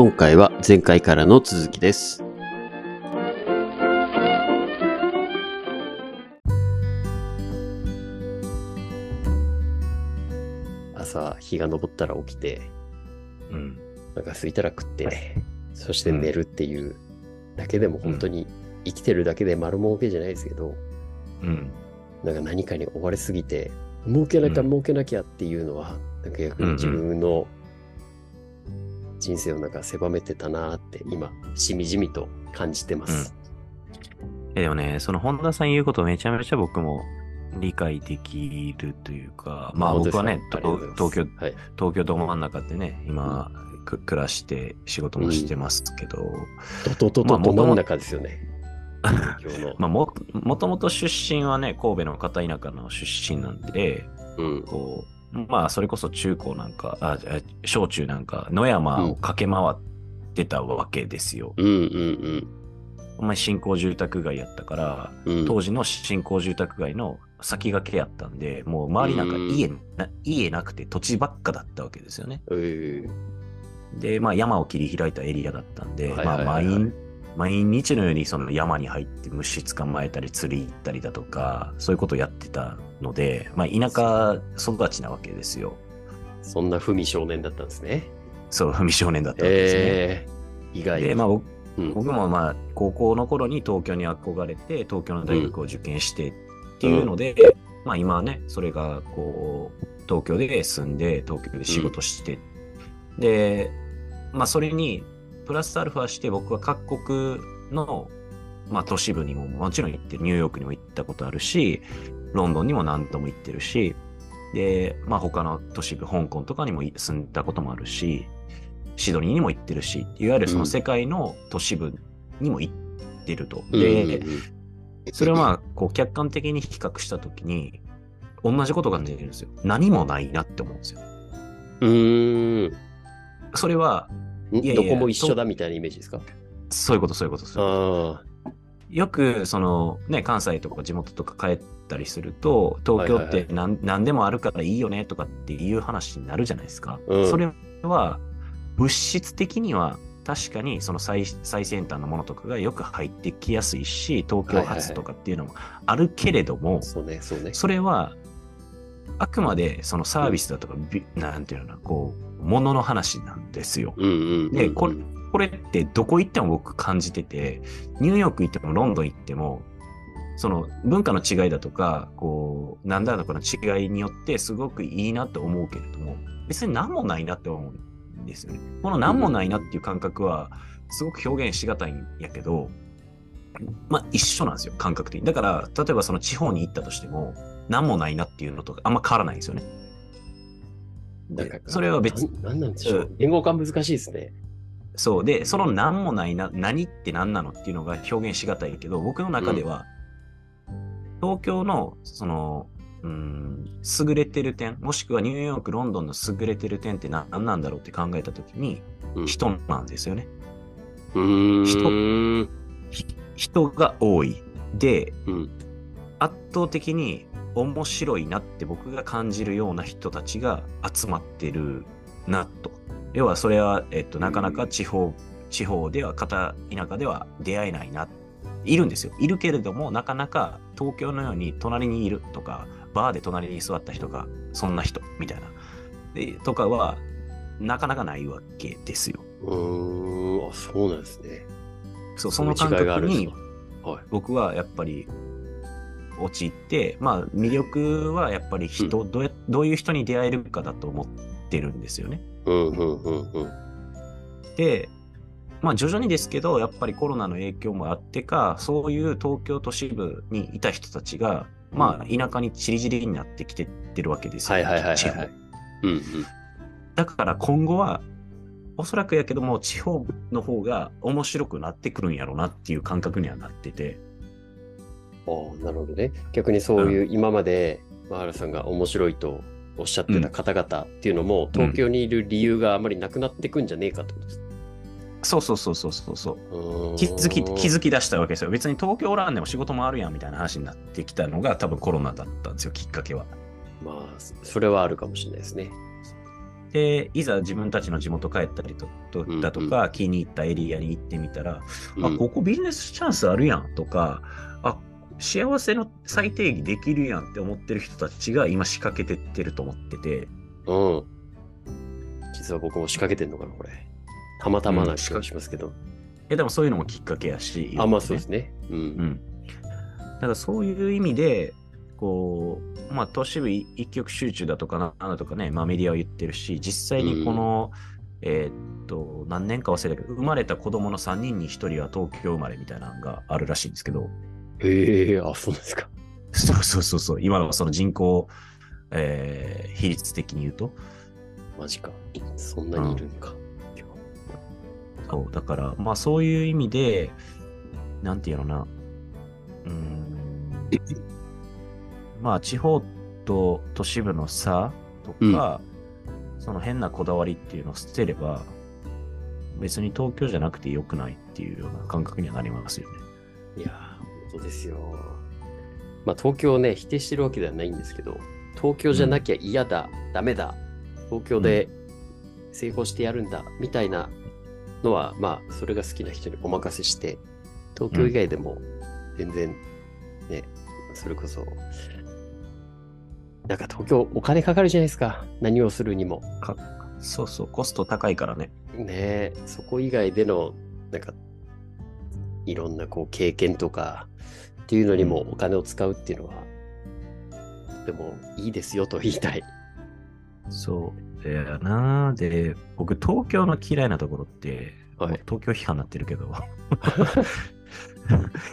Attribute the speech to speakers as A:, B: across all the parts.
A: 今回は前回からの続きです。朝、日が昇ったら起きて、
B: うん。
A: なんか空いたら食って、そして寝るっていうだけでも本当に生きてるだけで丸儲けじゃないですけど、
B: うん。
A: なんか何かに追われすぎて、儲けなきゃ
B: うん
A: 儲けなきゃっていうのは、なんか逆に自分の人生をなんか狭めてたなーって今、しみじみと感じてます。
B: えでもね、その本田さん言うことめちゃめちゃ僕も理解できるというか、まあ僕はね、東京、
A: はい。
B: 東京ど真ん中でね、今、く暮らして仕事もしてますけど、
A: ドドドド
B: まあ
A: ど真ん中ですよね。
B: まあも、もともと出身はね、神戸の片田舎の出身なんで、
A: うん。
B: こう、まあそれこそ中高なんか、あ、あ小中なんか、野山を駆け回ってたわけですよ。
A: うんうん
B: お前新興住宅街やったから、
A: うん。うん、
B: 当時の新興住宅街の先駆けやったんで、もう周りなんか家な家なくて土地ばっかだったわけですよね。
A: えー
B: で、まあ山を切り開いたエリアだったんで、
A: はいはいはいはい
B: まあ毎日のようにその山に入って虫捕まえたり釣り行ったりだとか、そういうことをやってたので、まあ田舎育ちなわけですよ。
A: そんな文少年だったんですね。
B: そう、文少年だったわけですね。
A: えー、意外。
B: で、まあ僕
A: うん
B: 僕もまあ高校の頃に東京に憧れて東京の大学を受験してっていうので、まあ今はねそれがこう東京で住んで東京で仕事して、でまあそれにプラスアルファして僕は各国のまあ都市部にももちろん行ってニューヨークにも行ったことあるしロンドンにも何度も行ってるしでまあ他の都市部香港とかにも住んだこともあるしシドニーにも行ってるし、いわゆるその世界の都市部にも行ってると。
A: うん
B: で、それはまあ、こう、客観的に比較したときに、同じことが出てるんですよ。何もないなって思うんですよ。
A: うーん。
B: それは、
A: どこも一緒だみたいなイメージですか？
B: そういうこと、そういうこと、そう。よく、その、ね、関西とか地元とか帰ったりすると、東京っ
A: はいは
B: 何,、何でもあるからいいよねとかっていう話になるじゃないですか。
A: うん
B: それは、物質的には、確かにその最最先端のものとかがよく入ってきやすいし、東京発とかっていうのもあるけれども。
A: そ
B: れは、あくまでそのサービスだとか、びなんていうのかな、こう、ものの話なんですよ。
A: うんうんうんうん。
B: で、これ、これってどこ行っても僕感じてて、ニューヨーク行ってもロンドン行っても、その文化の違いだとか、こう、なんだろうこの違いによってすごくいいなと思うけれども、別に何もないなって思うんですよね。この何もないなっていう感覚は、すごく表現しがたいんやけど、まあ一緒なんですよ、感覚的に。だから、例えばその地方に行ったとしても、何もないなっていうのとあんま変わらないんですよね。それは別
A: なんなんでしょ
B: う
A: う。言語化難しいですね。
B: そう。で、その何もないな、何って何なのっていうのが表現しがたいけど、僕の中では、東京の、その、うん、優れてる点、もしくはニューヨーク、ロンドンの優れてる点って何なんだろうって考えたときに、
A: うん
B: 人なんですよね。
A: うーん。
B: ひ人が多い。で、
A: うん。
B: 圧倒的に面白いなって僕が感じるような人たちが集まってるなと。要はそれは、えっと、なかなか地方、地方では、片田舎では出会えないな。いるんですよ。いるけれども、なかなか東京のように隣にいるとか、バーで隣に座った人が、そんな人みたいな。でとかは、なかなかないわけですよ。
A: うーん。あ、そうなんですね。
B: そう、その感覚に。僕はやっぱり陥って、まあ魅力はやっぱり人、どうやどういう人に出会えるかだと思ってるんですよね。
A: うんうんうんうん。
B: で、まあ徐々にですけど、やっぱりコロナの影響もあってか、そういう東京都市部にいた人たちが、まあ田舎に散り散りになってきてってるわけですよ。
A: はいはいはいはい
B: 地方
A: はい。うんうん。
B: だから今後は、おそらくやけども、地方の方が面白くなってくるんやろうなっていう感覚にはなってて、
A: ああ、なるほどね。逆にそういう今まで、マハラさんが面白いとおっしゃってた方々っていうのも、東京にいる理由があまりなくなってくんじゃねえかってことです。
B: そうそうそうそうそうそう。気づき、気づき出したわけですよ。別に東京おらんでも仕事もあるやんみたいな話になってきたのが多分コロナだったんですよ、きっかけは。
A: まあ、それはあるかもしれないですね。
B: で、いざ自分たちの地元帰ったりとと
A: うん
B: だとか、気に入ったエリアに行ってみたら、
A: うん
B: あ、ここビジネスチャンスあるやんとか、あ、幸せの再定義できるやんって思ってる人たちが今仕掛けてってると思ってて、
A: うん。実は僕も仕掛けてんのかな、これ。たまたまな気がしますけど。
B: え、でもそういうのもきっかけやし。
A: あ、まあそうですね。う。
B: うんん。だからそういう意味で、こう、まあ都市部一一極集中だとかな、なんだとかね、まあメディアは言ってるし、実際にこの、えーっと、何年か忘れたけど、生まれた子供の3人に1人は東京生まれみたいなのがあるらしいんですけど、
A: へえ、あ、そうですか。
B: そうそうそうそう、今のその人口、えー比率的に言うと、
A: マジか。そんなにいるんか。
B: そう、だから、まあそういう意味で、なんていうのな、うーん、まあ地方と都市部の差とか、その変なこだわりっていうのを捨てれば、別に東京じゃなくてよくないっていうような感覚にはなりますよね。
A: いやー、本当ですよ。まあ、東京をね、否定してるわけではないんですけど、東京じゃなきゃ嫌だ、ダメだ、東京で成功してやるんだ、みたいなのは、まあ、それが好きな人にお任せして、東京以外でも全然、ね、それこそ、なんか東京お金かかるじゃないですか。何をするにも。
B: かそうそう、コスト高いからね。
A: ねえ、そこ以外での、なんか、いろんなこう経験とかっていうのにもお金を使うっていうのは、でもいいですよと言いたい。
B: そう。だよなで、僕、東京の嫌いなところって、
A: はい
B: 東京批判になってるけど。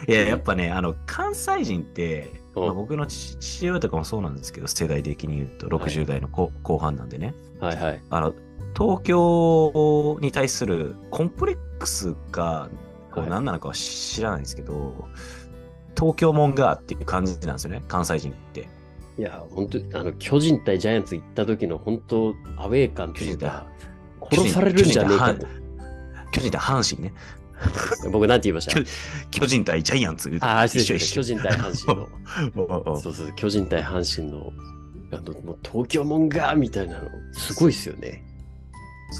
B: いや、やっぱね、あの、関西人って、
A: うん
B: まあ、僕の父父親とかもそうなんですけど、世代的に言うと
A: はい
B: 60代の後,、後半なんでね。
A: はいはい。
B: あの、東京に対するコンプレックスが、こう
A: はい
B: 何なのかは知らないんですけど、東京もんがっていう感じなんですよね、関西人って。
A: いや、本当あの、巨人対ジャイアンツ行った時の本当、アウェー感っていうか、殺されるんじゃねえかと。
B: 巨人対阪神ね。
A: 僕なんて言いました？
B: 巨巨人対ジャイアンツ。
A: ああ、
B: 一緒一緒
A: 巨人対阪神の。そうそう、巨人対阪神の、あの、もう東京もんがみたいなの、すごいですよね。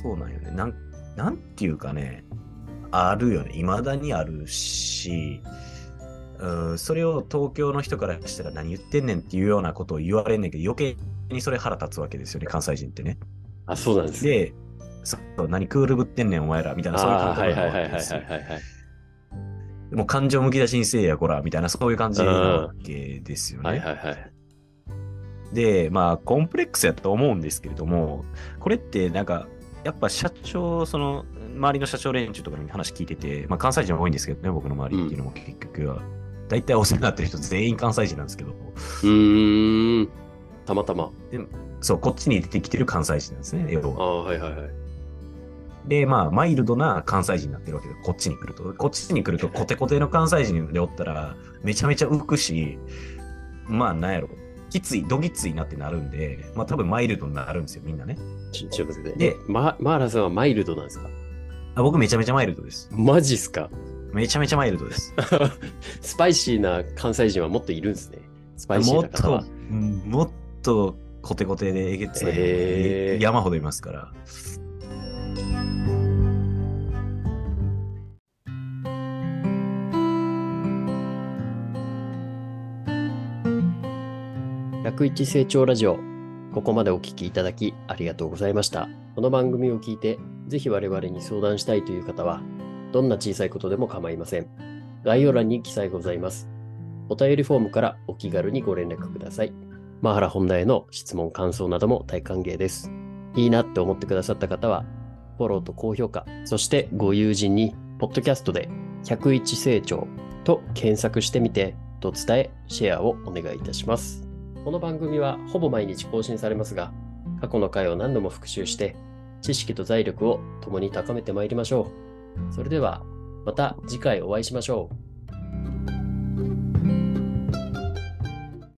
B: そうなんよね。なん、なんていうかね、あるよね。未だにあるし、うん、それを東京の人からしたら何言ってんねんっていうようなことを言われんねんけど、余計にそれ腹立つわけですよね、関西人ってね。
A: あ、そうなんですね。
B: で、そう何クールぶってんねん、お前ら、みたいな、そういう感覚
A: はいはいはいはい
B: なわけですよ
A: はいはいはい。
B: もう感情むき出しにせえや、こら、みたいな、そういう感じなわけですよね。
A: はいはいはい。
B: で、まあ、コンプレックスやと思うんですけれども、これってなんか、やっぱ社長、その、周りの社長連中とかに話聞いてて、まあ、関西人は多いんですけどね、僕の周りっていうのも結局は。大体お世話になってる人全員関西人なんですけど、
A: うーん。たまたま。
B: そう、こっちに出てきてる関西人なんですね、要は。
A: ああ、はいはいはい。
B: で、まあ、マイルドな関西人になってるわけで、こっちに来ると。こっちに来ると、コテコテの関西人でおったら、めちゃめちゃ浮くし、まあ、なんやろ。きつい、どぎついなってなるんで、まあ、多分マイルドになるんですよ、みんなね。
A: ちちょっとで、ま、マーラさんはマイルドなんですか？
B: あ僕めちゃめちゃマイルドです。
A: マジっすか？
B: めちゃめちゃマイルドです。
A: スパイシーな関西人はもっといるんですね。スパイシ
B: もっ
A: ーな方は
B: と。、うんもっとコテコテでえげつない、
A: へー
B: 山ほどいますから。
A: 101成長ラジオ。ここまでお聞きいただきありがとうございました。この番組を聞いて、ぜひ我々に相談したいという方は、どんな小さいことでも構いません。概要欄に記載ございます。お便りフォームからお気軽にご連絡ください。マハラ本題への質問、感想なども大歓迎です。いいなって思ってくださった方は、フォローと高評価、そしてご友人に、ポッドキャストで101成長と検索してみて、と伝え、シェアをお願いいたします。この番組はほぼ毎日更新されますが、過去の回を何度も復習して、知識と財力を共に高めてまいりましょう。それでは、また次回お会いしましょう。